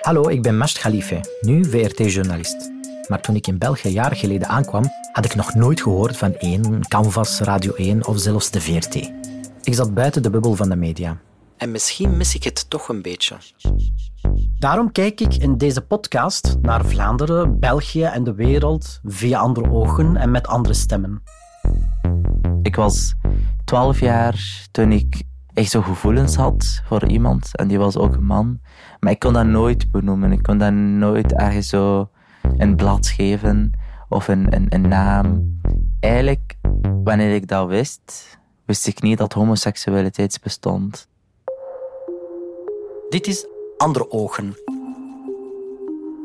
Hallo, ik ben Masht Khalife, nu VRT-journalist. Maar toen ik in België jaren geleden aankwam, had ik nog nooit gehoord van één, Canvas, Radio 1 of zelfs de VRT. Ik zat buiten de bubbel van de media. En misschien mis ik het toch een beetje. Daarom kijk ik in deze podcast naar Vlaanderen, België en de wereld via andere ogen en met andere stemmen. Ik was 12 jaar toen ik echt zo gevoelens had voor iemand. En die was ook een man. Maar ik kon dat nooit benoemen. Ik kon dat nooit ergens zo een blad geven of een, een, een naam. Eigenlijk, wanneer ik dat wist, wist ik niet dat homoseksualiteit bestond. Dit is Andere Ogen.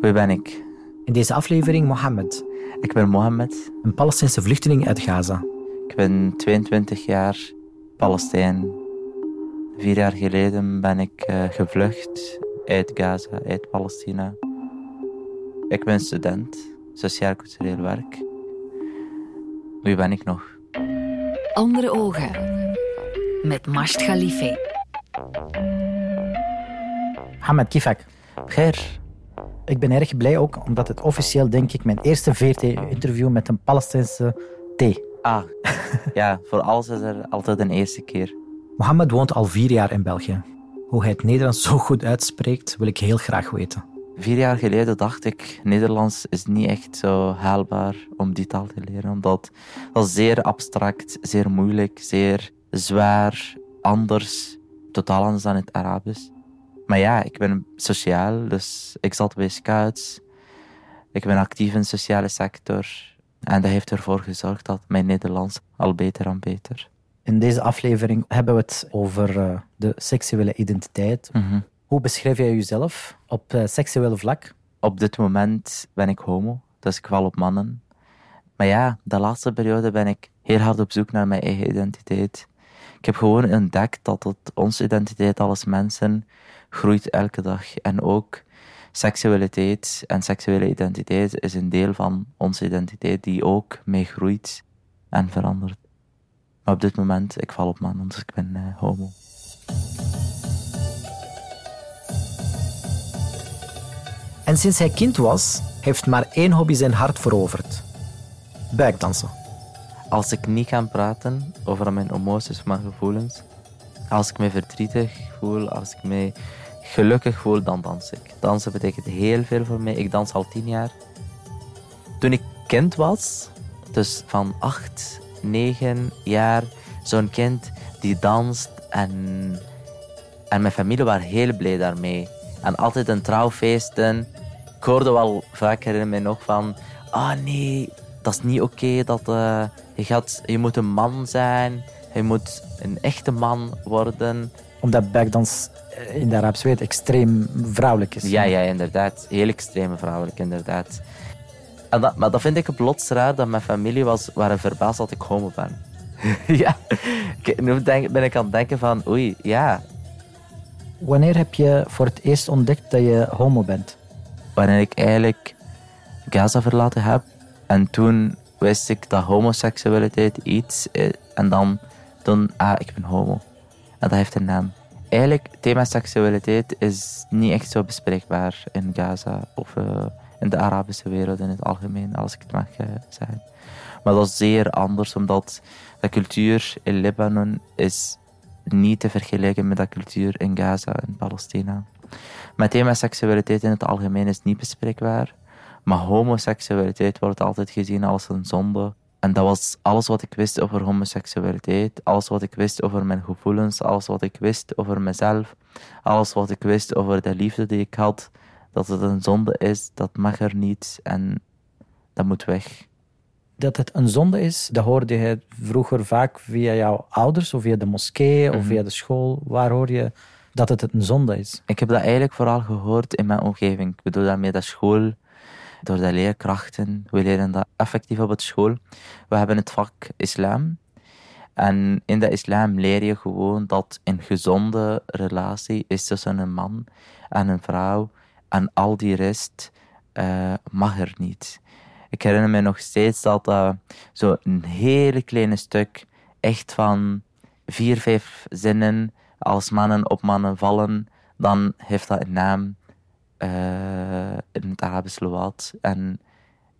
Wie ben ik? In deze aflevering Mohammed, Ik ben Mohammed. een Palestijnse vluchteling uit Gaza. Ik ben 22 jaar Palestijn. Vier jaar geleden ben ik eh, gevlucht uit Gaza, uit Palestina. Ik ben student, sociaal-cultureel werk. Wie ben ik nog? Andere ogen. Met Masht Khalife. Mohammed Kifak. Ger, Ik ben erg blij ook, omdat het officieel, denk ik, mijn eerste VRT-interview met een Palestijnse T. Ah, ja, voor alles is er altijd een eerste keer. Mohammed woont al vier jaar in België. Hoe hij het Nederlands zo goed uitspreekt, wil ik heel graag weten. Vier jaar geleden dacht ik, Nederlands is niet echt zo haalbaar om die taal te leren. Omdat dat zeer abstract, zeer moeilijk, zeer zwaar, anders. Totaal anders dan het Arabisch. Maar ja, ik ben sociaal, dus ik zat bij Scouts. Ik ben actief in de sociale sector. En dat heeft ervoor gezorgd dat mijn Nederlands al beter en beter. In deze aflevering hebben we het over eh, de seksuele identiteit. Mhm. Hoe beschrijf jij jezelf op uh, seksueel vlak? Op dit moment ben ik homo, dus ik val op mannen. Maar ja, de laatste periode ben ik heel hard op zoek naar mijn eigen identiteit. Ik heb gewoon ontdekt dat het, onze identiteit als mensen groeit elke dag. En ook seksualiteit en seksuele identiteit is een deel van onze identiteit die ook mee groeit en verandert. Maar op dit moment, ik val op mannen, dus ik ben eh, homo. En sinds hij kind was, heeft maar één hobby zijn hart veroverd. Buikdansen. Als ik niet kan praten over mijn emoties of mijn gevoelens, als ik me verdrietig voel, als ik me gelukkig voel, dan dans ik. Dansen betekent heel veel voor mij. Ik dans al tien jaar. Toen ik kind was, dus van acht, negen jaar, zo'n kind die danst en, en mijn familie was heel blij daarmee. En altijd een trouwfeesten. Ik hoorde wel vaak herinner me nog van, ah nee, dat is niet oké, dat eh, je, gaat, je moet een man zijn, je moet een echte man worden. Omdat buikdans eh, in de Arabische wereld extreem vrouwelijk is. Ja, ja, inderdaad. Heel extreme vrouwelijk, inderdaad. En dat, maar dat vind ik plots raar, dat mijn familie was, waren verbaasd dat ik homo ben. ja, nu denk, ben ik aan het denken van, oei, ja. Wanneer heb je voor het eerst ontdekt dat je homo bent? Wanneer ik eigenlijk Gaza verlaten heb, en toen wist ik dat homoseksualiteit iets is, en dan, toen, ah, ik ben homo. En dat heeft een naam. Eigenlijk, thema seksualiteit is niet echt zo bespreekbaar in Gaza of eh, in de Arabische wereld in het algemeen, als ik het mag eh, zeggen. Maar dat is zeer anders, omdat de cultuur in Libanon is niet te vergelijken met de cultuur in Gaza en Palestina. Maar thema seksualiteit in het algemeen is niet bespreekbaar. Maar homoseksualiteit wordt altijd gezien als een zonde. En dat was alles wat ik wist over homoseksualiteit, alles wat ik wist over mijn gevoelens, alles wat ik wist over mezelf, alles wat ik wist over de liefde die ik had. Dat het een zonde is, dat mag er niet en dat moet weg. Dat het een zonde is, dat hoorde je vroeger vaak via jouw ouders of via de moskee of Mhm. via de school. Waar hoor je dat het een zonde is? Ik heb dat eigenlijk vooral gehoord in mijn omgeving. Ik bedoel daarmee de school, door de leerkrachten. We leren dat effectief op het school. We hebben het vak islam. En in de islam leer je gewoon dat een gezonde relatie is tussen een man en een vrouw. En al die rest eh, mag er niet. Ik herinner me nog steeds dat uh, zo een hele kleine stuk, echt van vier, vijf zinnen, als mannen op mannen vallen, dan heeft dat een naam. In het Arabisch Loat. En,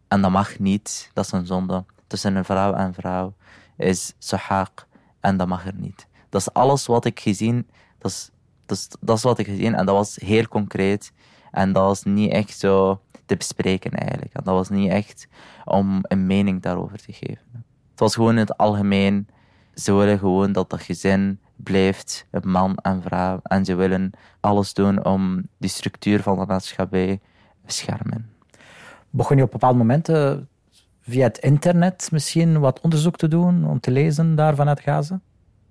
en dat mag niet, dat is een zonde. Tussen een vrouw en vrouw is sahaq en dat mag er niet. Dat is alles wat ik gezien, dat is, dat is, dat is wat ik gezien en dat was heel concreet. En dat was niet echt zo te bespreken eigenlijk. En dat was niet echt om een mening daarover te geven. Het was gewoon in het algemeen, ze willen gewoon dat dat gezin blijft, een man en vrouw. En ze willen alles doen om die structuur van de maatschappij beschermen. Begon je op bepaalde momenten via het internet misschien wat onderzoek te doen, om te lezen daar vanuit Gaza?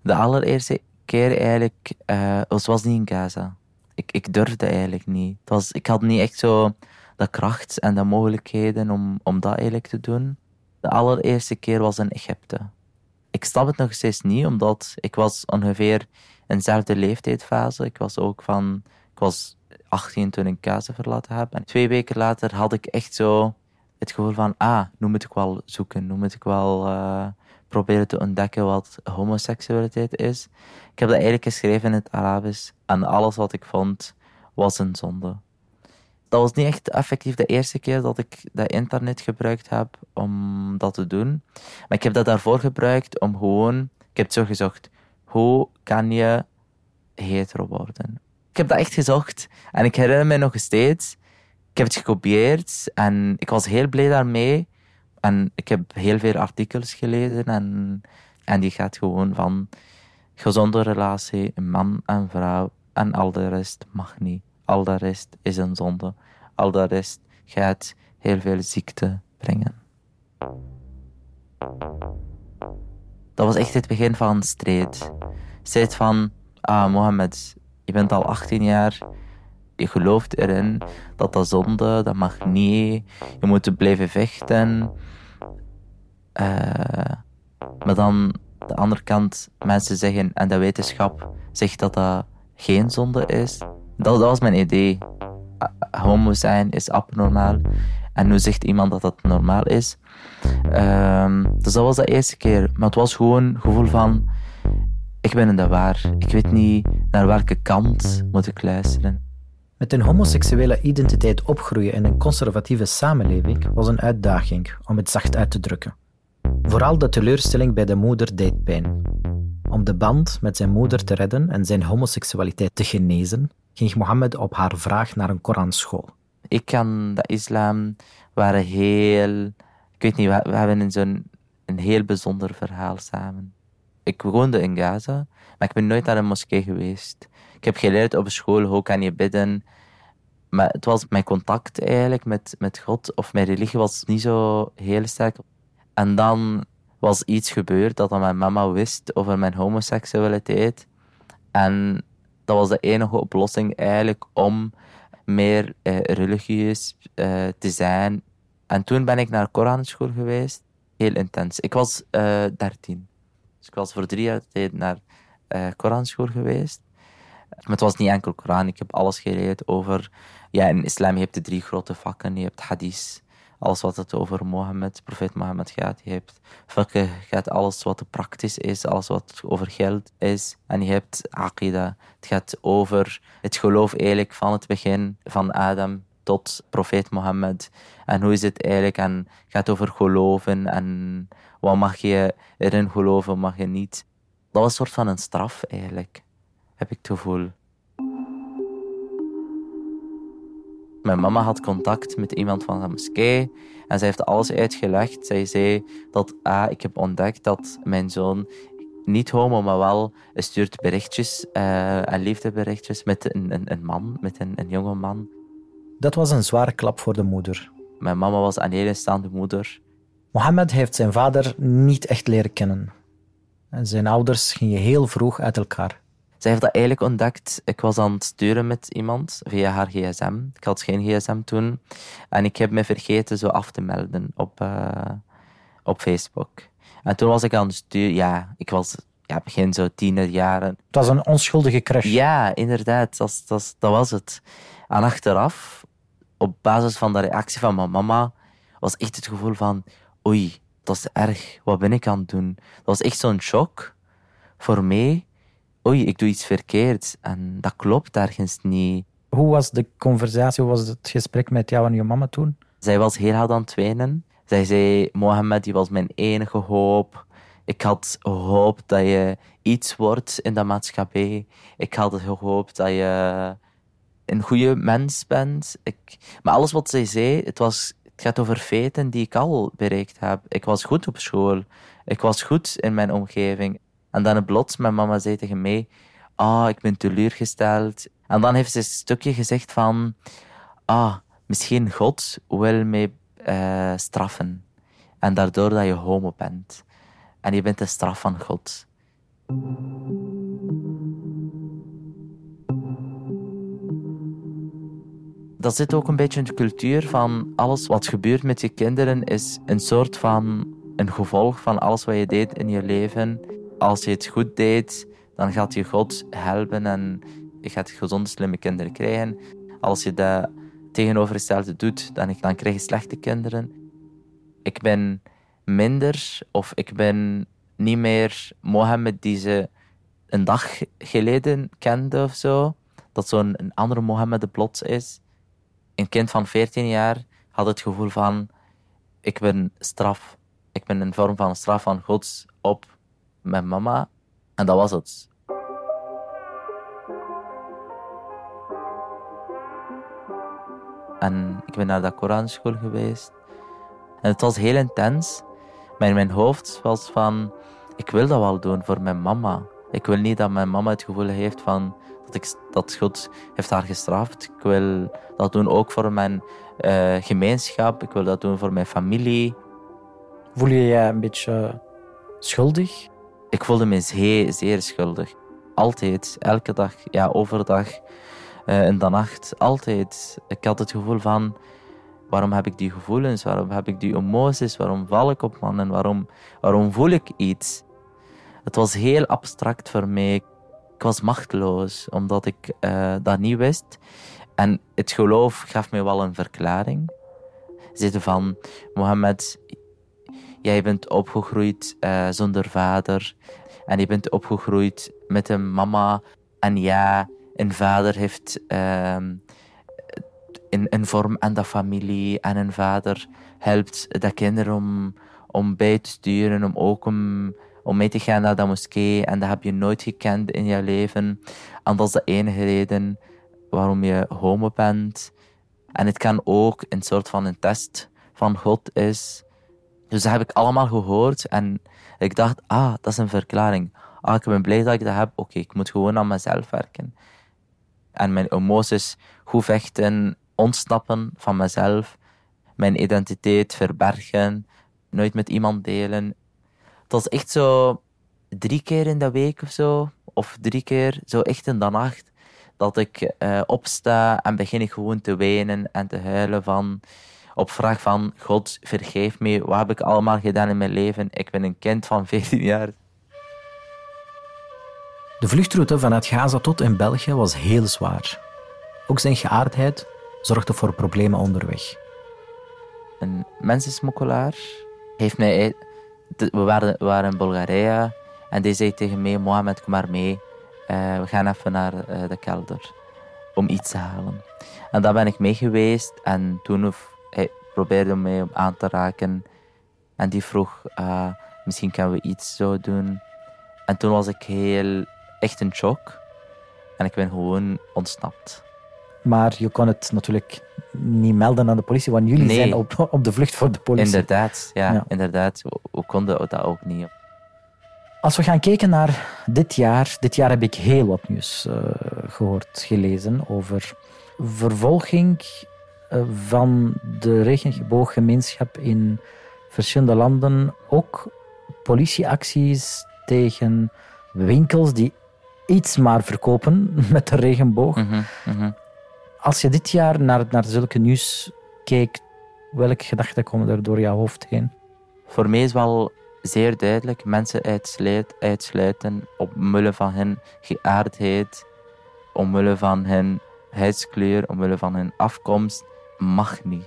De allereerste keer eigenlijk, uh, was, was niet in Gaza. Ik, ik durfde eigenlijk niet. Het was, ik had niet echt zo de kracht en de mogelijkheden om, om dat eigenlijk te doen. De allereerste keer was in Egypte. Ik snap het nog steeds niet, omdat ik was ongeveer in dezelfde leeftijdsfase. Ik was ook van, ik was 18 toen ik Gaza verlaten heb. En twee weken later had ik echt zo het gevoel van, ah, nu moet ik wel zoeken, nu moet ik wel uh, proberen te ontdekken wat homoseksualiteit is. Ik heb dat eigenlijk geschreven in het Arabisch en alles wat ik vond was een zonde. Dat was niet echt effectief de eerste keer dat ik dat internet gebruikt heb om dat te doen. Maar ik heb dat daarvoor gebruikt om gewoon, ik heb zo gezocht, hoe kan je hetero worden? Ik heb dat echt gezocht en ik herinner me nog steeds ik heb het gekopieerd en ik was heel blij daarmee. En ik heb heel veel artikels gelezen en, en die gaat gewoon van gezonde relatie, man en vrouw en al de rest mag niet. Al de rest is een zonde. Al de rest gaat heel veel ziekte brengen. Dat was echt het begin van een strijd. Strijd van, ah Mohammed, je bent al 18 jaar, je gelooft erin dat dat zonde, dat mag niet, je moet blijven vechten. Uh, maar dan de andere kant, mensen zeggen, en de wetenschap zegt dat dat geen zonde is. Dat, was mijn idee. Homo zijn is abnormaal. En nu zegt iemand dat dat normaal is. Uh, dus dat was de eerste keer. Maar het was gewoon een gevoel van... Ik ben in de waar. Ik weet niet naar welke kant moet ik luisteren. Met een homoseksuele identiteit opgroeien in een conservatieve samenleving was een uitdaging, om het zacht uit te drukken. Vooral de teleurstelling bij de moeder deed pijn. Om de band met zijn moeder te redden en zijn homoseksualiteit te genezen, ging Mohammed op haar vraag naar een Koranschool. Ik en de islam waren heel... Ik weet niet, we, hebben zo'n een heel bijzonder verhaal samen. Ik woonde in Gaza, maar ik ben nooit naar een moskee geweest. Ik heb geleerd op school hoe kan je bidden. Maar het was mijn contact eigenlijk met, met God of mijn religie was niet zo heel sterk. En dan was iets gebeurd dat mijn mama wist over mijn homoseksualiteit. En dat was de enige oplossing eigenlijk om meer eh, religieus eh, te zijn. En toen ben ik naar Koranschool geweest. Heel intens. Ik was eh, 13. Dus ik was voor drie jaar tijd naar Koranschool geweest. Maar het was niet enkel Koran. Ik heb alles geleerd over... Ja, in islam je hebt de drie grote vakken. Je hebt hadith, alles wat het over Mohammed, profeet Mohammed gaat. Je hebt fiqh, gaat alles wat praktisch is, alles wat over geld is. En je hebt aqidah. Het gaat over het geloof eigenlijk van het begin van Adam tot profeet Mohammed. En hoe is het eigenlijk? En het gaat over geloven en wat mag je erin geloven, mag je niet. Dat was een soort van een straf eigenlijk heb ik het gevoel. Mijn mama had contact met iemand van de moskee en zij heeft alles uitgelegd. Zij zei dat ah, ik heb ontdekt dat mijn zoon niet homo, maar wel stuurt berichtjes uh, en liefdeberichtjes met een, een, een man, met een, een jonge man. Dat was een zware klap voor de moeder. Mijn mama was een alleenstaande moeder. Mohammed heeft zijn vader niet echt leren kennen. En zijn ouders gingen heel vroeg uit elkaar. Zij heeft dat eigenlijk ontdekt. Ik was aan het sturen met iemand via haar gsm. Ik had geen gsm toen. En ik heb me vergeten zo af te melden op, uh, op Facebook. En toen was ik aan het sturen. Ja, ik was ja, begin zo tienerjaren. Het was een onschuldige crash. Ja, inderdaad. Dat, dat, dat was het. En achteraf, op basis van de reactie van mijn mama, was echt het gevoel van... Oei, dat is erg. Wat ben ik aan het doen? Dat was echt zo'n shock voor mij oei, ik doe iets verkeerd en dat klopt ergens niet. Hoe was de conversatie, hoe was het gesprek met jou en je mama toen? Zij was heel hard aan het wenen. Zij zei, Mohammed, die was mijn enige hoop. Ik had gehoopt dat je iets wordt in de maatschappij. Ik had gehoopt dat je een goede mens bent. Ik... Maar alles wat zij zei, het, was, het gaat over feiten die ik al bereikt heb. Ik was goed op school. Ik was goed in mijn omgeving. En dan plots, mijn mama zei tegen mij, ah, ik ben teleurgesteld. En dan heeft ze een stukje gezegd van, ah, misschien God wil mij uh, straffen. En daardoor dat je homo bent. En je bent de straf van God. Dat zit ook een beetje in de cultuur van alles wat gebeurt met je kinderen is een soort van een gevolg van alles wat je deed in je leven. Als je het goed deed, dan gaat je God helpen en je gaat gezonde, slimme kinderen krijgen. Als je dat tegenovergestelde doet, dan, dan krijg je slechte kinderen. Ik ben minder of ik ben niet meer Mohammed die ze een dag geleden kende of zo. Dat zo'n andere Mohammed de plots is. Een kind van 14 jaar had het gevoel van ik ben straf. Ik ben een vorm van straf van Gods op mijn mama. En dat was het. En ik ben naar de Koranschool geweest. En het was heel intens. Maar in mijn hoofd was van, ik wil dat wel doen voor mijn mama. Ik wil niet dat mijn mama het gevoel heeft van dat, ik, dat God heeft haar gestraft. Ik wil dat doen ook voor mijn uh, gemeenschap. Ik wil dat doen voor mijn familie. Voel je je een beetje schuldig? Ik voelde me zeer, zeer schuldig. Altijd, elke dag, ja, overdag, uh, in de nacht, altijd. Ik had het gevoel van, waarom heb ik die gevoelens? Waarom heb ik die emoties? Waarom val ik op mannen? Waarom, waarom voel ik iets? Het was heel abstract voor mij. Ik was machteloos, omdat ik uh, dat niet wist. En het geloof gaf me wel een verklaring. Zitten van, Mohammed, jij bent opgegroeid uh, zonder vader. En je bent opgegroeid met een mama. En ja, een vader heeft uh, een, een vorm aan de familie. En een vader helpt de kinderen om, om bij te sturen, om ook om, om mee te gaan naar de moskee. En dat heb je nooit gekend in je leven. En dat is de enige reden waarom je homo bent. En het kan ook een soort van een test van God is. Dus dat heb ik allemaal gehoord en ik dacht, ah, dat is een verklaring. Ah, ik ben blij dat ik dat heb. Oké, ik moet gewoon aan mezelf werken. En mijn emoties goed vechten, ontsnappen van mezelf. Mijn identiteit verbergen, nooit met iemand delen. Het was echt zo drie keer in de week of zo, of drie keer, zo echt in de nacht, dat ik uh, opsta en begin ik gewoon te wenen en te huilen van op vraag van God, vergeef me, wat heb ik allemaal gedaan in mijn leven? Ik ben een kind van 14 jaar. De vluchtroute vanuit Gaza tot in België was heel zwaar. Ook zijn geaardheid zorgde voor problemen onderweg. Een mensensmokkelaar heeft mij... We waren, we waren in Bulgarije en die zei tegen mij, Mohammed, kom maar mee. Uh, we gaan even naar uh, de kelder om iets te halen. En daar ben ik mee geweest en toen hij probeerde mij aan te raken. En die vroeg, uh, misschien kunnen we iets zo doen. En toen was ik heel, echt in shock. En ik ben gewoon ontsnapt. Maar je kon het natuurlijk niet melden aan de politie, want jullie zijn op, op de vlucht voor de politie. Inderdaad, ja, inderdaad. We, konden dat ook niet. Als we gaan kijken naar dit jaar, dit jaar heb ik heel wat nieuws uh, gehoord, gelezen over vervolging van de regenbooggemeenschap in verschillende landen. Ook politieacties tegen winkels die iets maar verkopen met de regenboog. Mm -hmm, Als je dit jaar naar, naar zulke nieuws kijkt, welke gedachten komen er door jouw hoofd heen? Voor mij is wel zeer duidelijk mensen uitsluit, uitsluiten omwille van hun geaardheid, omwille van hun huidskleur, omwille van hun afkomst, mag niet.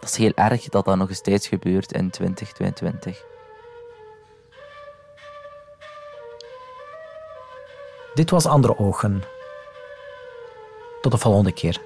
Dat is heel erg dat dat nog steeds gebeurt in 2022. Dit was Andere Ogen. Tot de volgende keer.